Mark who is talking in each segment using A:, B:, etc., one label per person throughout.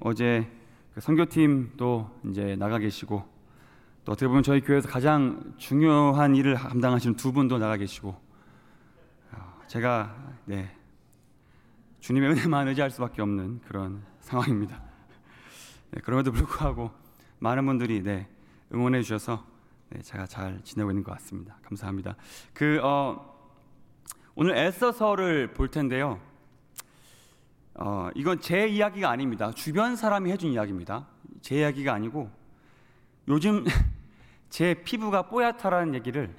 A: 어제 그 선교팀도 이제 나가 계시고 또 어떻게 보면 저희 교회에서 가장 중요한 일을 감당하시는 두 분도 나가 계시고 어, 제가 네 주님의 은혜만 의지할 수밖에 없는 그런 상황입니다. 네, 그럼에도 불구하고 많은 분들이 네, 응원해 주셔서 네, 제가 잘 지내고 있는 것 같습니다. 감사합니다. 그 어, 오늘 에서서를 볼 텐데요. 어, 이건 제 이야기가 아닙니다. 주변 사람이 해준 이야기입니다. 제 이야기가 아니고 요즘 제 피부가 뽀얗다라는 얘기를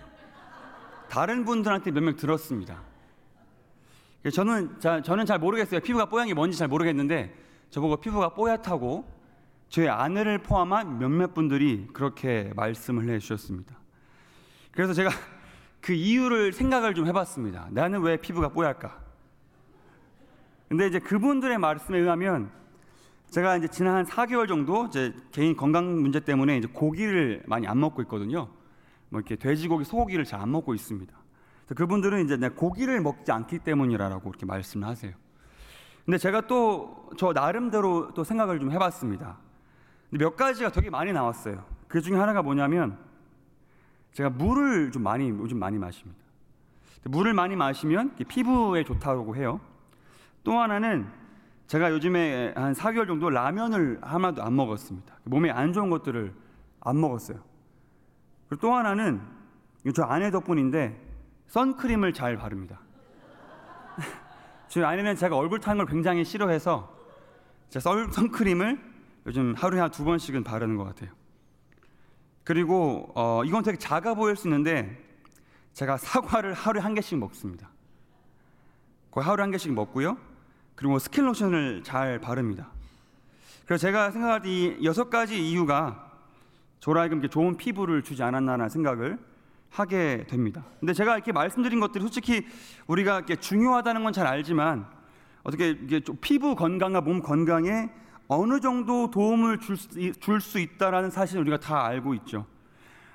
A: 다른 분들한테 몇 명 들었습니다. 저는 자, 저는 잘 모르겠어요. 피부가 뽀얀 게 뭔지 잘 모르겠는데 저보고 피부가 뽀얗다고 저희 아내를 포함한 몇몇 분들이 그렇게 말씀을 해주셨습니다. 그래서 제가 그 이유를 생각을 좀 해봤습니다. 나는 왜 피부가 뽀얄까? 근데 이제 그분들의 말씀에 의하면 제가 이제 지난 한 4개월 정도 이제 개인 건강 문제 때문에 이제 고기를 많이 안 먹고 있거든요. 뭐 이렇게 돼지고기, 소고기를 잘 안 먹고 있습니다. 그분들은 이제 고기를 먹지 않기 때문이라고 이렇게 말씀을 하세요. 근데 제가 또 저 나름대로 또 생각을 좀 해봤습니다. 몇 가지가 되게 많이 나왔어요. 그 중에 하나가 뭐냐면 제가 물을 좀 많이 요즘 많이 마십니다. 물을 많이 마시면 피부에 좋다고 해요. 또 하나는 제가 요즘에 한 4개월 정도 라면을 하나도 안 먹었습니다. 몸에 안 좋은 것들을 안 먹었어요. 그리고 또 하나는 저 아내 덕분인데 선크림을 잘 바릅니다. 저희 아내는 제가 얼굴 타는 걸 굉장히 싫어해서 제가 선크림을 요즘 하루에 한 두 번씩은 바르는 것 같아요. 그리고 어, 이건 되게 작아 보일 수 있는데 제가 사과를 하루에 한 개씩 먹습니다. 거의 하루에 한 개씩 먹고요. 그리고 스킨 로션을 잘 바릅니다. 그래서 제가 생각할 이 여섯 가지 이유가 저로 하여금 좋은 피부를 주지 않았나라는 생각을 하게 됩니다. 근데 제가 이렇게 말씀드린 것들이 솔직히 우리가 이렇게 중요하다는 건 잘 알지만 어떻게 이게 좀 피부 건강과 몸 건강에 어느 정도 도움을 줄 수 있다라는 사실을 우리가 다 알고 있죠.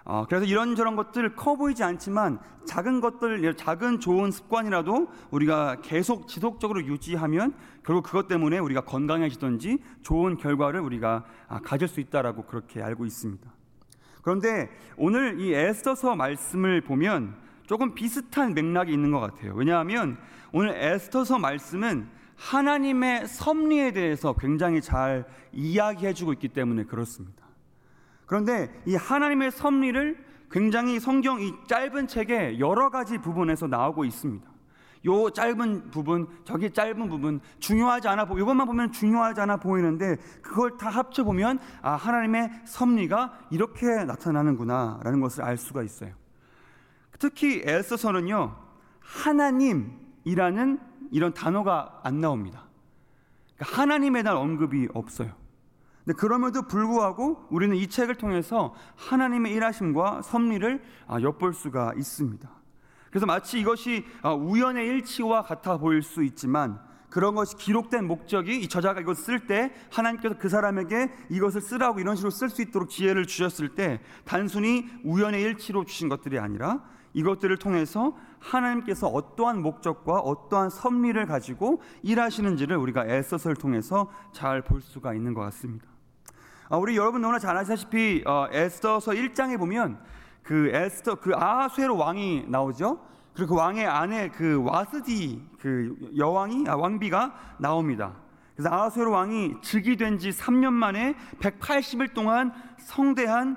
A: 어, 그래서 이런저런 것들 커 보이지 않지만 작은 것들, 작은 좋은 습관이라도 우리가 계속 지속적으로 유지하면 결국 그것 때문에 우리가 건강해지든지 좋은 결과를 우리가 아, 가질 수 있다라고 그렇게 알고 있습니다. 그런데 오늘 이 에스더서 말씀을 보면 조금 비슷한 맥락이 있는 것 같아요. 왜냐하면 오늘 에스더서 말씀은 하나님의 섭리에 대해서 굉장히 잘 이야기해주고 있기 때문에 그렇습니다. 그런데 이 하나님의 섭리를 굉장히 성경 이 짧은 책에 여러 가지 부분에서 나오고 있습니다. 요 짧은 부분, 저기 짧은 부분 중요하지 않아 보 이것만 보면 중요하지 않아 보이는데 그걸 다 합쳐 보면 아 하나님의 섭리가 이렇게 나타나는구나라는 것을 알 수가 있어요. 특히 에스서는요 하나님이라는 이런 단어가 안 나옵니다. 그러니까 하나님에 대한 언급이 없어요. 근데 그럼에도 불구하고 우리는 이 책을 통해서 하나님의 일하심과 섭리를 아, 엿볼 수가 있습니다. 그래서 마치 이것이 아, 우연의 일치와 같아 보일 수 있지만 그런 것이 기록된 목적이 이 저자가 이것을 쓸때 하나님께서 그 사람에게 이것을 쓰라고 이런 식으로 쓸 수 있도록 지혜를 주셨을 때 단순히 우연의 일치로 주신 것들이 아니라 이것들을 통해서 하나님께서 어떠한 목적과 어떠한 섭리를 가지고 일하시는지를 우리가 애써서를 통해서 잘 볼 수가 있는 것 같습니다. 아, 우리 여러분 너무나 잘 아시다시피 어, 에스더서 1장에 보면 그 에스더 그 아하수에로 왕이 나오죠. 그리고 그 왕의 아내 그 와스디 그 여왕이 아, 왕비가 나옵니다. 그래서 아하수에로 왕이 즉위 된 지 3년 만에 180일 동안 성대한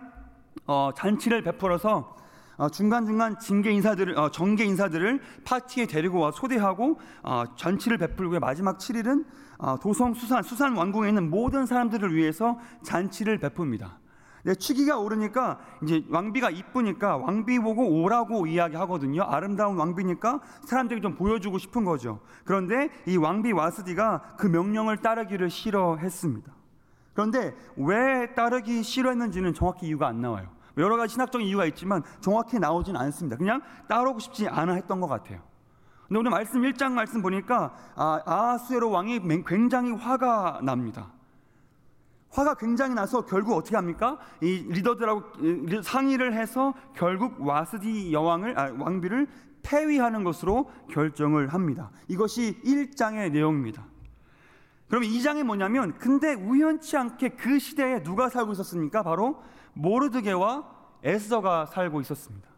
A: 어, 잔치를 베풀어서 어, 중간중간 징계 인사들을 어, 정계 인사들을 파티에 데리고 와 소대하고 어, 잔치를 베풀고 마지막 7일은 도성 수산 수산 왕궁에 있는 모든 사람들을 위해서 잔치를 베풉니다. 네, 추기가 오르니까 이제 왕비가 이쁘니까 왕비 보고 오라고 이야기하거든요. 아름다운 왕비니까 사람들이 좀 보여주고 싶은 거죠. 그런데 이 왕비 와스디가 그 명령을 따르기를 싫어했습니다. 그런데 왜 따르기 싫어했는지는 정확히 이유가 안 나와요. 여러 가지 신학적인 이유가 있지만 정확히 나오진 않습니다. 그냥 따르고 싶지 않아 했던 것 같아요. 근데 오늘 말씀 1장 말씀 보니까 아, 아수에로 왕이 굉장히 화가 납니다. 화가 굉장히 나서 결국 어떻게 합니까? 이 리더들하고 상의를 해서 결국 와스디 여왕을 아, 왕비를 폐위하는 것으로 결정을 합니다. 이것이 1장의 내용입니다. 그러면 이 장이 뭐냐면 근데 우연치 않게 그 시대에 누가 살고 있었습니까? 바로 모르드게와 에스더가 살고 있었습니다.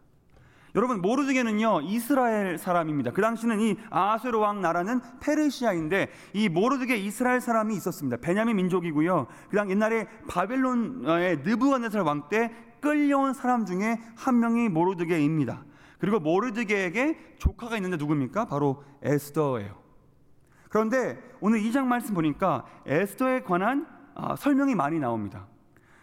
A: 여러분 모르드게는요 이스라엘 사람입니다. 그 당시는 이 아수르 왕 나라는 페르시아인데 이 모르드게 이스라엘 사람이 있었습니다. 베냐민 민족이고요. 그당 옛날에 바벨론의 느부갓네살 왕 때 끌려온 사람 중에 한 명이 모르드게입니다. 그리고 모르드게에게 조카가 있는데 누굽니까? 바로 에스더예요. 그런데 오늘 이장 말씀 보니까 에스더에 관한 아, 설명이 많이 나옵니다.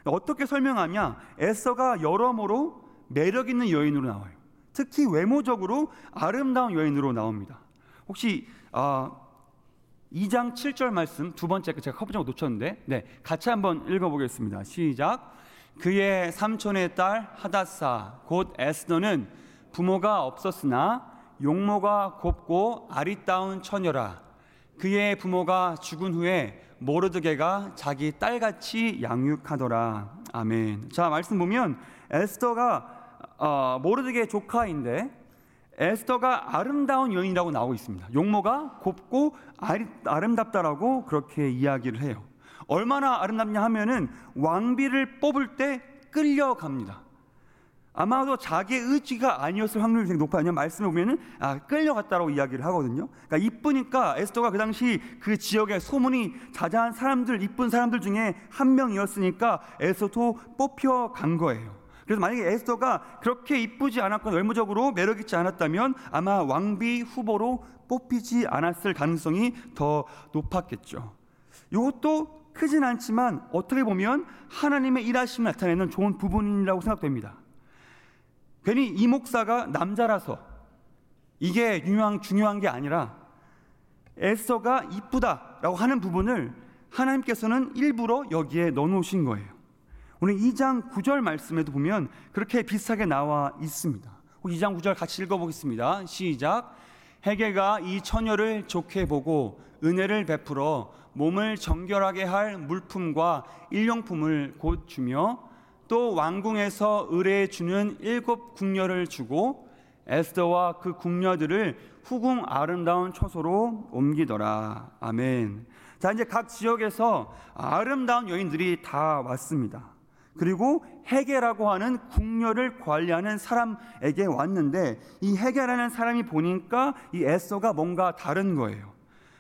A: 어떻게 설명하냐? 에스더가 여러모로 매력 있는 여인으로 나와요. 특히 외모적으로 아름다운 여인으로 나옵니다. 혹시 아, 2장 7절 말씀 두 번째 제가 커브장 놓쳤는데 네 같이 한번 읽어보겠습니다. 시작. 그의 삼촌의 딸 하다사 곧 에스더는 부모가 없었으나 용모가 곱고 아리따운 처녀라. 그의 부모가 죽은 후에 모르드게가 자기 딸같이 양육하더라. 아멘. 자 말씀 보면 에스더가 어, 모르드게 조카인데 에스더가 아름다운 여인이라고 나오고 있습니다. 용모가 곱고 아름답다라고 그렇게 이야기를 해요. 얼마나 아름답냐 하면은 왕비를 뽑을 때 끌려갑니다. 아마도 자기의 의지가 아니었을 확률이 되게 높아요. 왜냐면 말씀에 보면은 아, 끌려갔다라고 이야기를 하거든요. 그러니까 이쁘니까 에스더가 그 당시 그 지역에 소문이 자자한 사람들, 이쁜 사람들 중에 한 명이었으니까 에스더도 뽑혀간 거예요. 그래서 만약에 에스더가 그렇게 이쁘지 않았거나 외모적으로 매력 있지 않았다면 아마 왕비 후보로 뽑히지 않았을 가능성이 더 높았겠죠. 이것도 크진 않지만 어떻게 보면 하나님의 일하심을 나타내는 좋은 부분이라고 생각됩니다. 괜히 이 목사가 남자라서 이게 중요한, 중요한 게 아니라 에스더가 이쁘다라고 하는 부분을 하나님께서는 일부러 여기에 넣어놓으신 거예요. 오늘 2장 9절 말씀에도 보면 그렇게 비슷하게 나와 있습니다. 2장 9절 같이 읽어보겠습니다. 시작. 해계가 이 처녀를 좋게 보고 은혜를 베풀어 몸을 정결하게 할 물품과 일용품을 곧 주며 또 왕궁에서 의뢰해 주는 일곱 궁녀를 주고 에스더와 그 궁녀들을 후궁 아름다운 처소로 옮기더라. 아멘. 자, 이제 각 지역에서 아름다운 여인들이 다 왔습니다. 그리고 해계라고 하는 궁녀를 관리하는 사람에게 왔는데 이 해계라는 사람이 보니까 이 에스더가 뭔가 다른 거예요.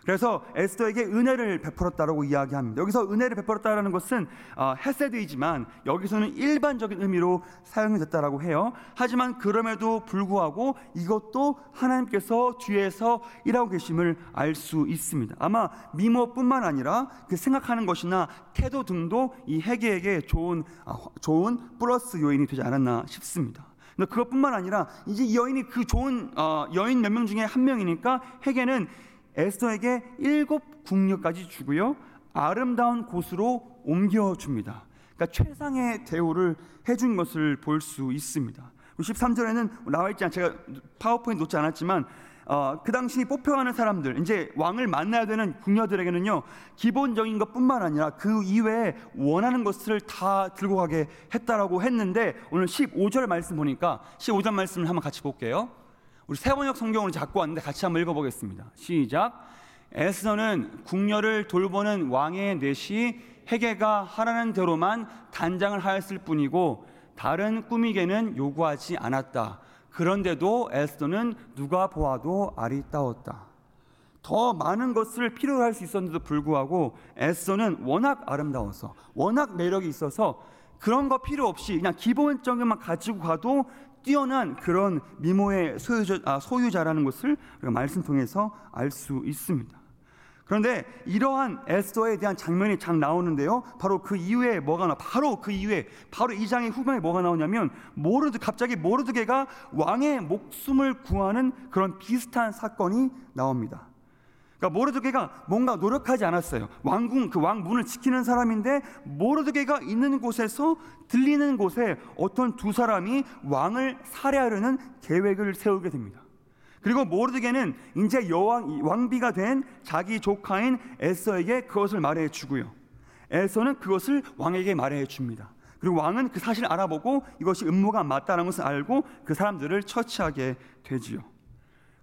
A: 그래서 에스더에게 은혜를 베풀었다라고 이야기합니다. 여기서 은혜를 베풀었다라는 것은 어, 헤세드이지만 여기서는 일반적인 의미로 사용됐다라고 해요. 하지만 그럼에도 불구하고 이것도 하나님께서 뒤에서 일하고 계심을 알 수 있습니다. 아마 미모뿐만 아니라 그 생각하는 것이나 태도 등도 이 회개에게 좋은 아, 좋은 플러스 요인이 되지 않았나 싶습니다. 그것뿐만 아니라 이제 이 여인이 그 좋은 어, 여인 몇 명 중에 한 명이니까 회개는 에스더에게 일곱 국녀까지 주고요. 아름다운 곳으로 옮겨줍니다. 그러니까 최상의 대우를 해준 것을 볼 수 있습니다. 13절에는 나와 있지 않 제가 파워포인트 놓지 않았지만 어, 그 당시 뽑혀가는 사람들 이제 왕을 만나야 되는 궁녀들에게는요 기본적인 것 뿐만 아니라 그 이외에 원하는 것을 다 들고 가게 했다라고 했는데 오늘 15절 말씀 보니까 15절 말씀을 한번 같이 볼게요. 우리 세 번역 성경을 잡고 왔는데 같이 한번 읽어보겠습니다. 시작. 에스더는 궁녀를 돌보는 왕의 넷이 해계가 하라는 대로만 단장을 하였을 뿐이고 다른 꾸미개는 요구하지 않았다. 그런데도 에스더는 누가 보아도 아리따웠다. 더 많은 것을 필요로 할 수 있었는데도 불구하고 에스더는 워낙 아름다워서 워낙 매력이 있어서 그런 거 필요 없이 그냥 기본적인 것만 가지고 가도 뛰어난 그런 미모의 소유자, 아, 소유자라는 것을 우리가 말씀 통해서 알 수 있습니다. 그런데 이러한 에스더에 대한 장면이 장 나오는데요. 바로 그 이후에 뭐가 나? 바로 그 이후에 바로 이 장의 후반에 뭐가 나오냐면 모르드 갑자기 모르드게가 왕의 목숨을 구하는 그런 비슷한 사건이 나옵니다. 그러니까 모르드게가 뭔가 노력하지 않았어요. 왕궁 그 왕문을 지키는 사람인데 모르드게가 있는 곳에서 들리는 곳에 어떤 두 사람이 왕을 살해하려는 계획을 세우게 됩니다. 그리고 모르드게는 이제 여왕 왕비가 된 자기 조카인 에서에게 그것을 말해 주고요. 에서는 그것을 왕에게 말해 줍니다. 그리고 왕은 그 사실을 알아보고 이것이 음모가 맞다는 것을 알고 그 사람들을 처치하게 되지요.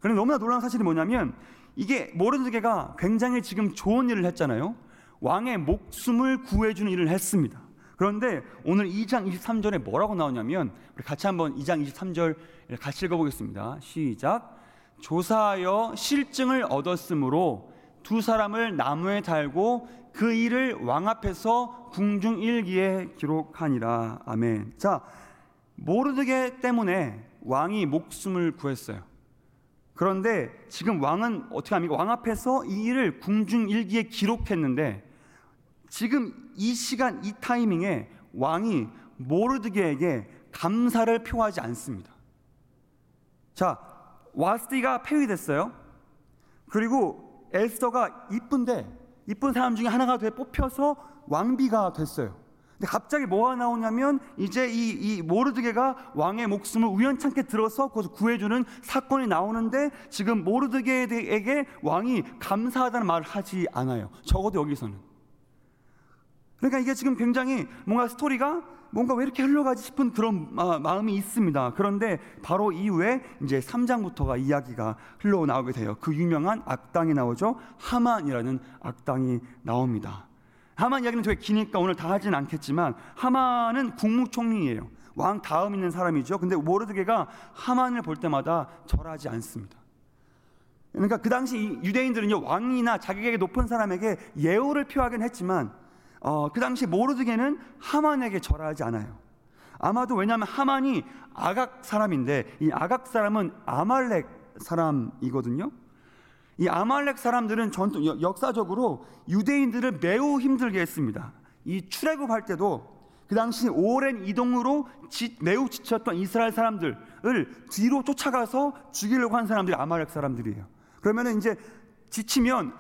A: 그런데 너무나 놀라운 사실이 뭐냐면 이게 모르드게가 굉장히 지금 좋은 일을 했잖아요. 왕의 목숨을 구해주는 일을 했습니다. 그런데 오늘 2장 23절에 뭐라고 나오냐면 우리 같이 한번 2장 23절 같이 읽어보겠습니다. 시작. 조사하여 실증을 얻었으므로 두 사람을 나무에 달고 그 일을 왕 앞에서 궁중 일기에 기록하니라. 아멘. 자, 모르드게 때문에 왕이 목숨을 구했어요. 그런데 지금 왕은 어떻게 합니까? 왕 앞에서 이 일을 궁중 일기에 기록했는데 지금 이 시간 이 타이밍에 왕이 모르드게에게 감사를 표하지 않습니다. 자, 와스티가 폐위됐어요. 그리고 에스더가 이쁜데 이쁜 사람 중에 하나가 돼 뽑혀서 왕비가 됐어요. 근데 갑자기 뭐가 나오냐면 이제 이, 이 모르드게가 왕의 목숨을 우연찮게 들어서 그것을 구해주는 사건이 나오는데 지금 모르드게에게 왕이 감사하다는 말을 하지 않아요. 적어도 여기서는. 그러니까 이게 지금 굉장히 뭔가 스토리가 뭔가 왜 이렇게 흘러가지 싶은 그런 마음이 있습니다. 그런데 바로 이후에 이제 3장부터가 이야기가 흘러나오게 돼요. 그 유명한 악당이 나오죠. 하만이라는 악당이 나옵니다. 하만 이야기는 되게 기니까 오늘 다 하진 않겠지만 하만은 국무총리예요. 왕 다음 있는 사람이죠. 근데 모르드게가 하만을 볼 때마다 절하지 않습니다. 그러니까 그 당시 유대인들은요 왕이나 자기에게 높은 사람에게 예우를 표하긴 했지만 어, 그 당시 모르드게는 하만에게 절하지 않아요. 아마도 왜냐하면 하만이 아각 사람인데 이 아각 사람은 아말렉 사람이거든요. 이 아말렉 사람들은 전통 역사적으로 유대인들을 매우 힘들게 했습니다. 이 출애굽할 때도 그 당시 오랜 이동으로 지, 매우 지쳤던 이스라엘 사람들을 뒤로 쫓아가서 죽이려고 한 사람들이 아말렉 사람들이에요. 그러면 이제 지치면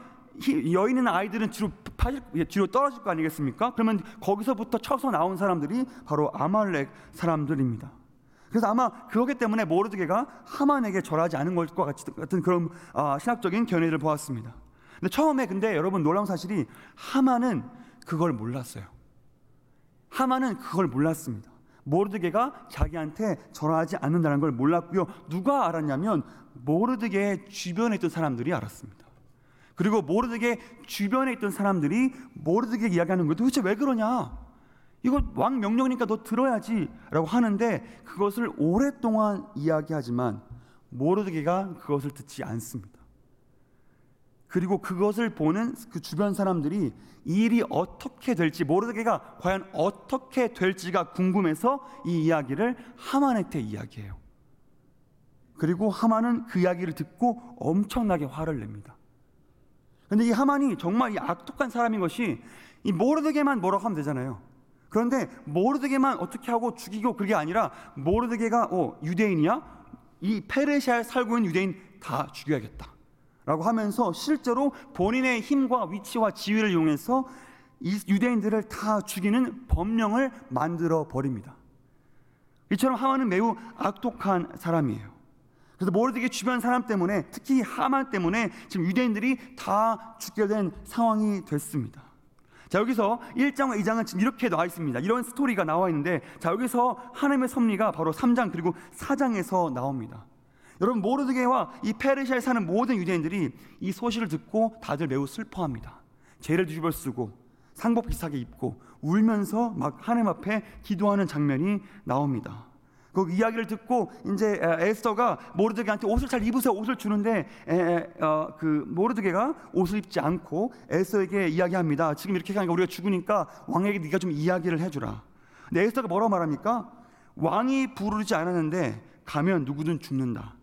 A: 여인은 아이들은 뒤로 파질, 뒤로 떨어질 거 아니겠습니까? 그러면 거기서부터 쳐서 나온 사람들이 바로 아말렉 사람들입니다. 그래서 아마 그렇기 때문에 모르드게가 하만에게 절하지 않은 것과 같은 그런 아, 신학적인 견해를 보았습니다. 근데 처음에 근데 여러분 놀라운 사실이 하만은 그걸 몰랐어요. 하만은 그걸 몰랐습니다. 모르드게가 자기한테 절하지 않는다는 걸 몰랐고요. 누가 알았냐면 모르드게 주변에 있던 사람들이 알았습니다. 그리고 모르드게 주변에 있던 사람들이 모르드게 이야기하는 거예요. 도대체 왜 그러냐? 이거 왕 명령이니까 너 들어야지 라고 하는데 그것을 오랫동안 이야기하지만 모르드게가 그것을 듣지 않습니다. 그리고 그것을 보는 그 주변 사람들이 이 일이 어떻게 될지 모르드게가 과연 어떻게 될지가 궁금해서 이 이야기를 하만한테 이야기해요. 그리고 하만은 그 이야기를 듣고 엄청나게 화를 냅니다. 근데 이 하만이 정말 이 악독한 사람인 것이 이 모르드게만 뭐라고 하면 되잖아요. 그런데 모르드게만 어떻게 하고 죽이고 그게 아니라 모르드게가 어 유대인이야? 이 페르시아에 살고 있는 유대인 다 죽여야겠다. 라고 하면서 실제로 본인의 힘과 위치와 지위를 이용해서 이 유대인들을 다 죽이는 법령을 만들어 버립니다. 이처럼 하만은 매우 악독한 사람이에요. 그래서 모르드게 주변 사람 때문에 특히 하만 때문에 지금 유대인들이 다 죽게 된 상황이 됐습니다. 자 여기서 1장과 2장은 지금 이렇게 나와 있습니다. 이런 스토리가 나와 있는데 자 여기서 하나님의 섭리가 바로 3장 그리고 4장에서 나옵니다. 여러분 모르드게와 이 페르시아에 사는 모든 유대인들이 이 소식을 듣고 다들 매우 슬퍼합니다. 죄를 뒤집어 쓰고 상복 비슷하게 입고 울면서 막 하나님 앞에 기도하는 장면이 나옵니다. 그 이야기를 듣고 이제 에스더가 모르드게한테 옷을 잘 입으세요 옷을 주는데 에, 어, 그 모르드게가 옷을 입지 않고 에스더에게 이야기합니다. 지금 이렇게 하니까 우리가 죽으니까 왕에게 네가 좀 이야기를 해주라. 근데 에스더가 뭐라고 말합니까? 왕이 부르지 않았는데 가면 누구든 죽는다.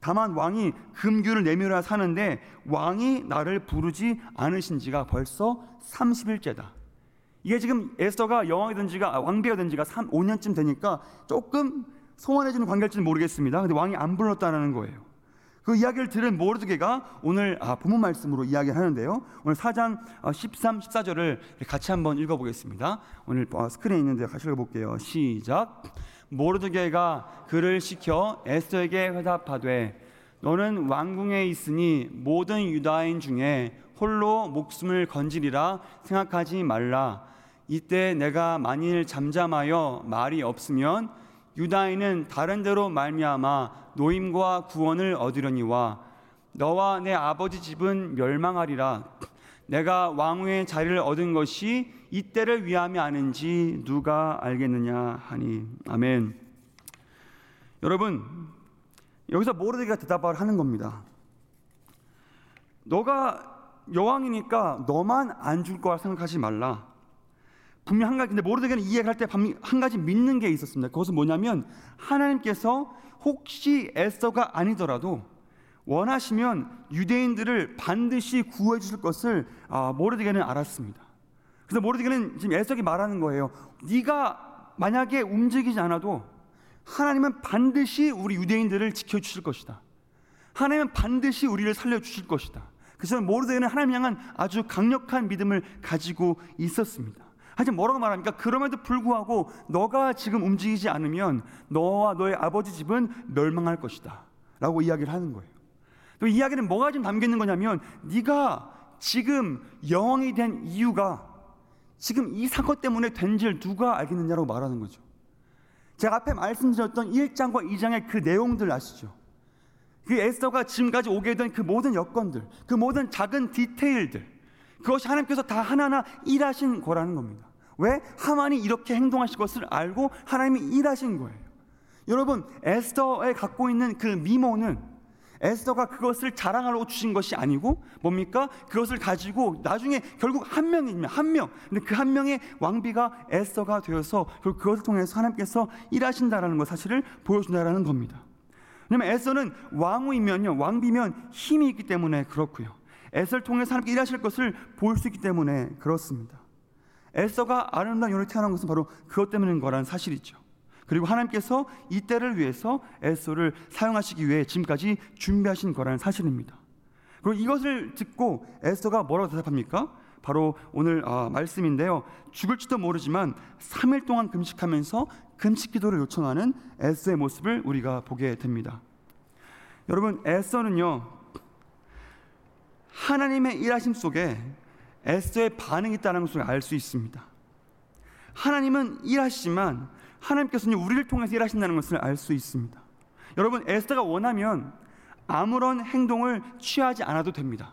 A: 다만 왕이 금규를 내밀어 사는데 왕이 나를 부르지 않으신 지가 벌써 30일째다. 이게 지금 에스더가 여왕이 된 지가 왕비가 된 지가 3, 5년쯤 되니까 조금 소원해주는 관계일지는 모르겠습니다. 근데 왕이 안 불렀다는 거예요. 그 이야기를 들은 모르드게가 오늘 아, 본문 말씀으로 이야기를 하는데요. 오늘 4장 13, 어, 14절을 같이 한번 읽어보겠습니다. 오늘 어, 스크린에 있는데 같이 읽어볼게요. 시작. 모르드게가 그를 시켜 에스더에게 회답하되 너는 왕궁에 있으니 모든 유다인 중에 홀로 목숨을 건지리라 생각하지 말라. 이때 내가 만일 잠잠하여 말이 없으면 유다인은 다른 데로 말미암아 노임과 구원을 얻으려니와 너와 내 아버지 집은 멸망하리라. 내가 왕후의 자리를 얻은 것이 이때를 위함이 아닌지 누가 알겠느냐 하니 아멘. 여러분 여기서 모르드게가 대답을 하는 겁니다. 너가 여왕이니까 너만 안 줄 거라 생각하지 말라. 분명 한 가지 근데 모르드게는 이해할 때 한 가지 믿는 게 있었습니다. 그것은 뭐냐면 하나님께서 혹시 에서가 아니더라도 원하시면 유대인들을 반드시 구해 주실 것을 아, 모르드게는 알았습니다. 그래서 모르드게는 지금 에서이 말하는 거예요. 네가 만약에 움직이지 않아도 하나님은 반드시 우리 유대인들을 지켜 주실 것이다. 하나님은 반드시 우리를 살려 주실 것이다. 그래서 모르드게는 하나님 향한 아주 강력한 믿음을 가지고 있었습니다. 하지만 뭐라고 말합니까? 그럼에도 불구하고 너가 지금 움직이지 않으면 너와 너의 아버지 집은 멸망할 것이다. 라고 이야기를 하는 거예요. 또 이야기는 뭐가 좀 담겨 있는 거냐면 네가 지금 영웅이 된 이유가 지금 이 사건 때문에 된지를 누가 알겠느냐라고 말하는 거죠. 제가 앞에 말씀드렸던 1장과 2장의 그 내용들 아시죠? 그 에스더가 지금까지 오게 된 그 모든 여건들, 그 모든 작은 디테일들, 그것이 하나님께서 다 하나하나 일하신 거라는 겁니다. 왜? 하만이 이렇게 행동하실 것을 알고 하나님이 일하신 거예요. 여러분, 에스더에 갖고 있는 그 미모는 에스더가 그것을 자랑하려고 주신 것이 아니고 뭡니까? 그것을 가지고 나중에 결국 한 명이면 한 명. 근데 그 한 명의 왕비가 에스더가 되어서 결국 그것을 통해서 하나님께서 일하신다라는 것 사실을 보여준다라는 겁니다. 왜냐면 에스더는 왕후이면요, 왕비면 힘이 있기 때문에 그렇고요. 에스더를 통해서 하나님께 일하실 것을 볼 수 있기 때문에 그렇습니다. 에스더가 아름다운 요를 태어난 것은 바로 그것 때문인 거라는 사실이죠. 그리고 하나님께서 이 때를 위해서 에스더를 사용하시기 위해 지금까지 준비하신 거라는 사실입니다. 그리고 이것을 듣고 에스더가 뭐라고 대답합니까? 바로 오늘 아, 말씀인데요. 죽을지도 모르지만 3일 동안 금식하면서 금식 기도를 요청하는 에스더의 모습을 우리가 보게 됩니다. 여러분, 에스더는요. 하나님의 일하심 속에 에스더의 반응이 있다는 것을 알 수 있습니다. 하나님은 일하시지만 하나님께서는 우리를 통해서 일하신다는 것을 알 수 있습니다. 여러분 에스더가 원하면 아무런 행동을 취하지 않아도 됩니다.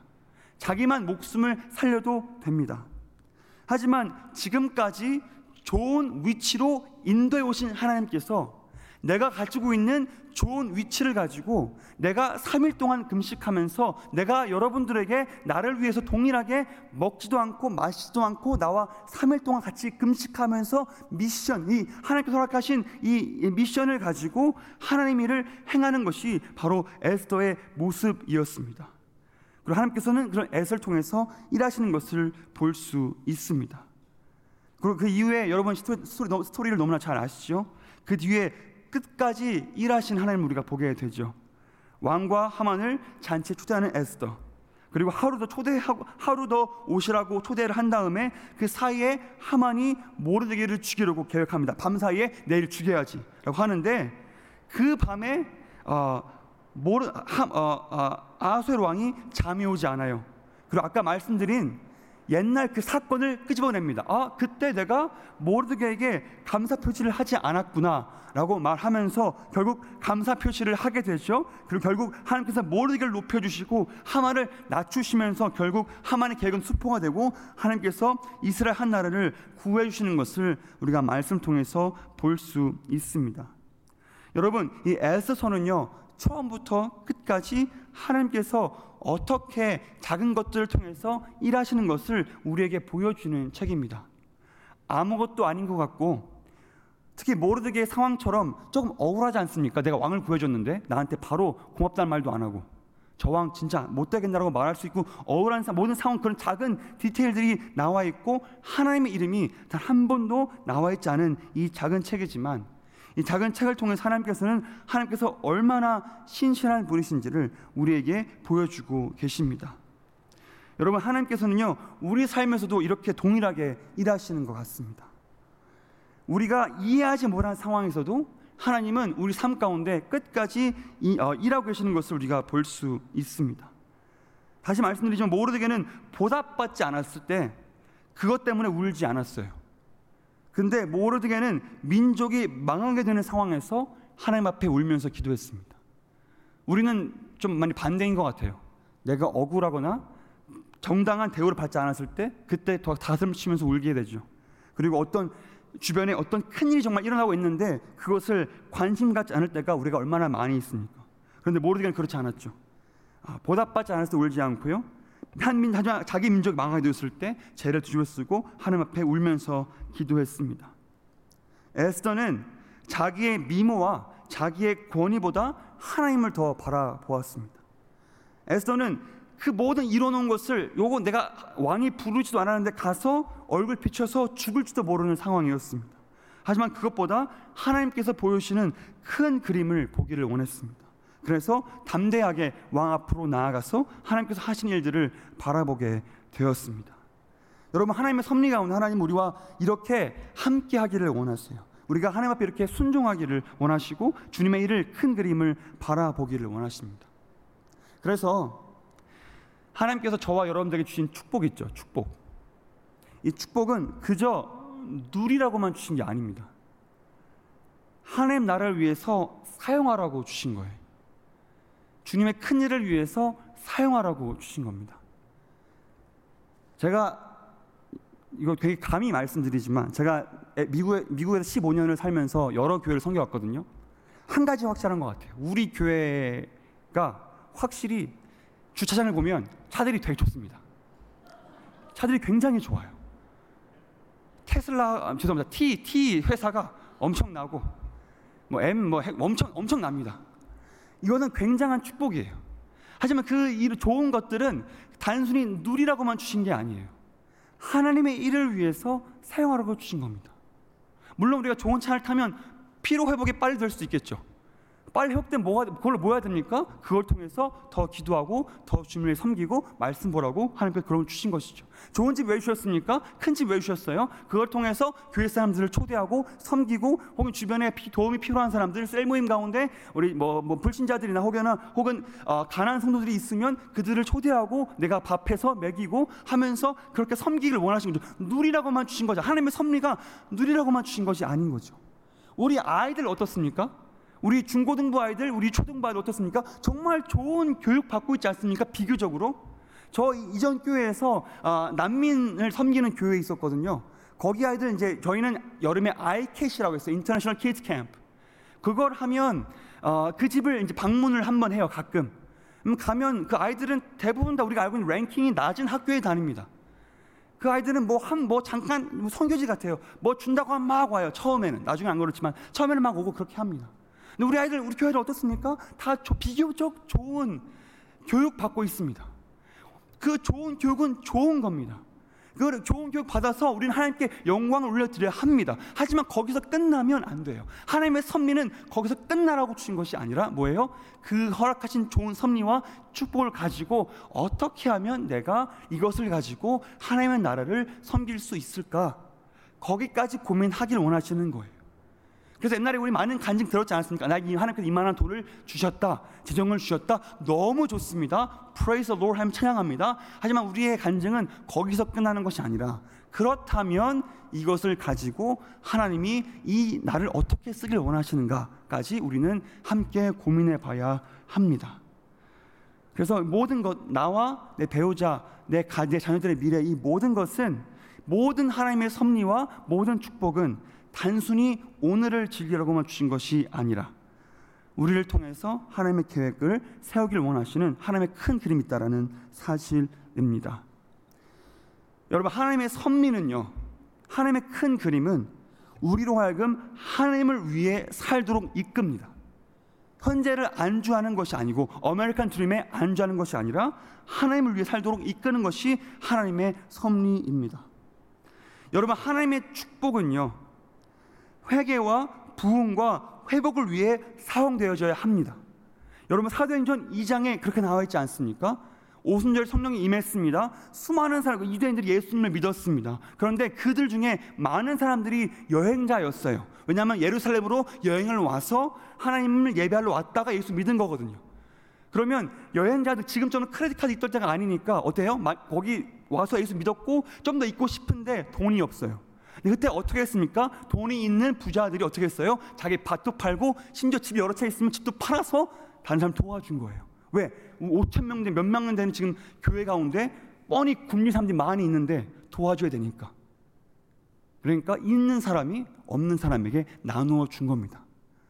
A: 자기만 목숨을 살려도 됩니다. 하지만 지금까지 좋은 위치로 인도해 오신 하나님께서 내가 가지고 있는 좋은 위치를 가지고 내가 3일 동안 금식하면서 내가 여러분들에게 나를 위해서 동일하게 먹지도 않고 마시지도 않고 나와 3일 동안 같이 금식하면서 미션, 이 하나님께서 허락하신 이 미션을 가지고 하나님 일을 행하는 것이 바로 에스더의 모습이었습니다. 그리고 하나님께서는 그런 에스더를 통해서 일하시는 것을 볼 수 있습니다. 그리고 그 이후에 여러분 스토리, 스토리를 너무나 잘 아시죠? 그 뒤에 끝까지 일하신 하나님 우리가 보게 되죠. 왕과 하만을 잔치에 초대하는 에스더. 그리고 하루 더 초대하고 하루 더 오시라고 초대를 한 다음에 그 사이에 하만이 모르드개를 죽이려고 계획합니다. 밤 사이에 내일 죽여야지라고 하는데 그 밤에 어, 모르 하, 어, 어, 아수엘 왕이 잠이 오지 않아요. 그리고 아까 말씀드린 옛날 그 사건을 끄집어냅니다. 아, 그때 내가 모르드게에게 감사 표시를 하지 않았구나라고 말하면서 결국 감사 표시를 하게 되죠. 그리고 결국 하나님께서 모르드게를 높여 주시고 하만을 낮추시면서 결국 하만의 계획은 수포가 되고 하나님께서 이스라엘 한 나라를 구해 주시는 것을 우리가 말씀 통해서 볼 수 있습니다. 여러분, 이 에스서는요 처음부터 끝까지 하나님께서 어떻게 작은 것들을 통해서 일하시는 것을 우리에게 보여주는 책입니다. 아무것도 아닌 것 같고 특히 모르드게의 상황처럼 조금 억울하지 않습니까? 내가 왕을 구해줬는데 나한테 바로 고맙다는 말도 안 하고 저 왕 진짜 못 되겠나라고 말할 수 있고 억울한 모든 상황 그런 작은 디테일들이 나와 있고 하나님의 이름이 단 한 번도 나와 있지 않은 이 작은 책이지만 이 작은 책을 통해 하나님께서는 하나님께서 얼마나 신실한 분이신지를 우리에게 보여주고 계십니다. 여러분 하나님께서는요 우리 삶에서도 이렇게 동일하게 일하시는 것 같습니다. 우리가 이해하지 못한 상황에서도 하나님은 우리 삶 가운데 끝까지 이, 어, 일하고 계시는 것을 우리가 볼 수 있습니다. 다시 말씀드리지만 모르드게는 보답받지 않았을 때 그것 때문에 울지 않았어요. 근데 모르드게는 민족이 망하게 되는 상황에서 하나님 앞에 울면서 기도했습니다. 우리는 좀 많이 반대인 것 같아요. 내가 억울하거나 정당한 대우를 받지 않았을 때 그때 더 가슴 치면서 울게 되죠. 그리고 어떤 주변에 어떤 큰 일이 정말 일어나고 있는데 그것을 관심 갖지 않을 때가 우리가 얼마나 많이 있습니까? 그런데 모르게 그렇지 않았죠. 아, 보답받지 않았을 때 울지 않고요. 한민 자기 민족이 망하게 되었을 때 죄를 뒤집어 쓰고 하나님 앞에 울면서 기도했습니다. 에스더는 자기의 미모와 자기의 권위보다 하나님을 더 바라보았습니다. 에스더는 그 모든 이뤄놓은 것을 요거 내가 왕이 부르지도 않았는데 가서 얼굴 비춰서 죽을지도 모르는 상황이었습니다. 하지만 그것보다 하나님께서 보여주시는 큰 그림을 보기를 원했습니다. 그래서 담대하게 왕 앞으로 나아가서 하나님께서 하신 일들을 바라보게 되었습니다. 여러분 하나님의 섭리 가운데 하나님 우리와 이렇게 함께 하기를 원하세요. 우리가 하나님 앞에 이렇게 순종하기를 원하시고 주님의 일을 큰 그림을 바라보기를 원하십니다. 그래서 하나님께서 저와 여러분들에게 주신 축복 있죠. 축복. 이 축복은 그저 누리라고만 주신 게 아닙니다. 하나님 나라를 위해서 사용하라고 주신 거예요. 주님의 큰 일을 위해서 사용하라고 주신 겁니다. 제가 이거 되게 감히 말씀드리지만 제가 미국에, 미국에서 15년을 살면서 여러 교회를 섬겨왔거든요. 한 가지 확실한 것 같아요. 우리 교회가 확실히 주차장을 보면 차들이 되게 좋습니다. 차들이 굉장히 좋아요. 테슬라 아, 죄송합니다. T T 회사가 엄청나고 뭐 M 뭐 엄청 엄청납니다. 이거는 굉장한 축복이에요. 하지만 그 좋은 것들은 단순히 누리라고만 주신 게 아니에요. 하나님의 일을 위해서 사용하라고 주신 겁니다. 물론 우리가 좋은 차를 타면 피로 회복이 빨리 될 수도 있겠죠. 빨리 회복된 뭐가 그걸 뭐 해야 됩니까? 그걸 통해서 더 기도하고 더 주님을 섬기고 말씀 보라고 하나님께 그런 걸 주신 것이죠. 좋은 집 왜 주셨습니까? 큰 집 왜 주셨어요? 그걸 통해서 교회 사람들을 초대하고 섬기고 혹은 주변에 도움이 필요한 사람들 셀 모임 가운데 우리 뭐, 뭐 불신자들이나 혹여나 혹은 어, 가난 성도들이 있으면 그들을 초대하고 내가 밥해서 먹이고 하면서 그렇게 섬기기를 원하신 거죠. 누리라고만 주신 거죠. 하나님의 섭리가 누리라고만 주신 것이 아닌 거죠. 우리 아이들 어떻습니까? 우리 중고등부 아이들, 우리 초등부 아이들 어떻습니까? 정말 좋은 교육 받고 있지 않습니까? 비교적으로. 저 이전 교회에서 어, 난민을 섬기는 교회에 있었거든요. 거기 아이들 이제 저희는 여름에 IKC라고 했어요. International Kids Camp. 그걸 하면 어, 그 집을 이제 방문을 한번 해요. 가끔. 음, 가면 그 아이들은 대부분 다 우리가 알고 있는 랭킹이 낮은 학교에 다닙니다. 그 아이들은 뭐 한뭐 뭐 잠깐 뭐 선교지 같아요. 뭐 준다고 하면 막 와요. 처음에는 나중에 안 그렇지만 처음에는 막 오고 그렇게 합니다. 근데 우리 아이들, 우리 교회들 어떻습니까? 다 비교적 좋은 교육 받고 있습니다. 그 좋은 교육은 좋은 겁니다. 그 좋은 교육 받아서 우리는 하나님께 영광을 올려드려야 합니다. 하지만 거기서 끝나면 안 돼요. 하나님의 섭리는 거기서 끝나라고 주신 것이 아니라 뭐예요? 그 허락하신 좋은 섭리와 축복을 가지고 어떻게 하면 내가 이것을 가지고 하나님의 나라를 섬길 수 있을까? 거기까지 고민하길 원하시는 거예요. 그래서 옛날에 우리 많은 간증 들었지 않았습니까? 나에게 하나님께서 이만한 돈을 주셨다. 재정을 주셨다. 너무 좋습니다. Praise the Lord 하면 찬양합니다. 하지만 우리의 간증은 거기서 끝나는 것이 아니라 그렇다면 이것을 가지고 하나님이 이 나를 어떻게 쓰길 원하시는가까지 우리는 함께 고민해 봐야 합니다. 그래서 모든 것, 나와 내 배우자, 내, 가, 내 자녀들의 미래, 이 모든 것은 모든 하나님의 섭리와 모든 축복은 단순히 오늘을 즐기라고만 주신 것이 아니라 우리를 통해서 하나님의 계획을 세우길 원하시는 하나님의 큰 그림이 있다라는 사실입니다. 여러분 하나님의 섭리는요. 하나님의 큰 그림은 우리로 하여금 하나님을 위해 살도록 이끕니다. 현재를 안주하는 것이 아니고 어메리칸 드림에 안주하는 것이 아니라 하나님을 위해 살도록 이끄는 것이 하나님의 섭리입니다. 여러분 하나님의 축복은요. 회개와 부흥과 회복을 위해 사용되어져야 합니다. 여러분 사도행전 2장에 그렇게 나와 있지 않습니까? 오순절 성령이 임했습니다. 수많은 사람, 이대인들이 예수님을 믿었습니다. 그런데 그들 중에 많은 사람들이 여행자였어요. 왜냐하면 예루살렘으로 여행을 와서 하나님을 예배하러 왔다가 예수 믿은 거거든요. 그러면 여행자들 지금처럼 크레딧 카드 있던 때가 아니니까 어때요? 거기 와서 예수 믿었고 좀 더 있고 싶은데 돈이 없어요. 그때 어떻게 했습니까? 돈이 있는 부자들이 어떻게 했어요? 자기 밭도 팔고 심지어 집이 여러 채 있으면 집도 팔아서 다른 사람 도와준 거예요. 왜 5천 명 된 몇만 명 되는 지금 교회 가운데 뻔히 굶는 사람들이 많이 있는데 도와줘야 되니까. 그러니까 있는 사람이 없는 사람에게 나누어 준 겁니다.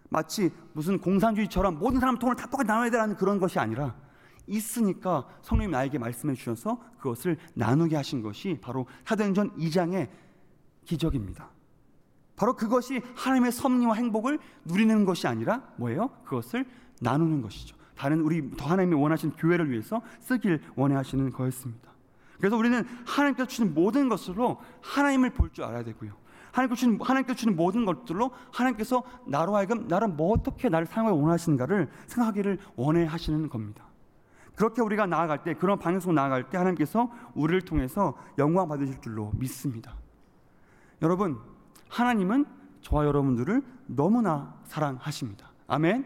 A: 마치 무슨 공산주의처럼 모든 사람 돈을 다 똑같이 나눠야 되라는 그런 것이 아니라 있으니까 성령님 나에게 말씀해 주셔서 그것을 나누게 하신 것이 바로 사도행전 2장의 기적입니다. 바로 그것이 하나님의 섭리와 행복을 누리는 것이 아니라 뭐예요? 그것을 나누는 것이죠. 다른 우리 더 하나님이 원하시는 교회를 위해서 쓰길 원하시는 거였습니다. 그래서 우리는 하나님께서 주신 모든 것으로 하나님을 볼 줄 알아야 되고요. 하나님께서 주신, 하나님께서 주신 모든 것들로 하나님께서 나로 하여금 나를 뭐 어떻게 나를 사용하기 원하시는가를 생각하기를 원해 하시는 겁니다. 그렇게 우리가 나아갈 때 그런 방향으로 나아갈 때 하나님께서 우리를 통해서 영광 받으실 줄로 믿습니다. 여러분 하나님은 저와 여러분들을 너무나 사랑하십니다. 아멘.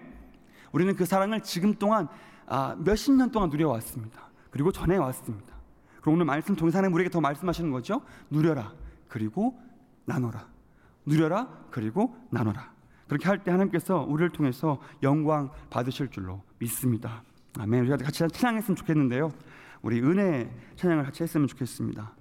A: 우리는 그 사랑을 지금 동안 아, 몇십 년 동안 누려왔습니다. 그리고 전해 왔습니다. 그럼 오늘 말씀 하나님 우리에게 더 말씀하시는 거죠. 누려라. 그리고 나눠라. 누려라. 그리고 나눠라. 그렇게 할 때 하나님께서 우리를 통해서 영광 받으실 줄로 믿습니다. 아멘. 우리가 같이 찬양했으면 좋겠는데요. 우리 은혜 찬양을 같이 했으면 좋겠습니다.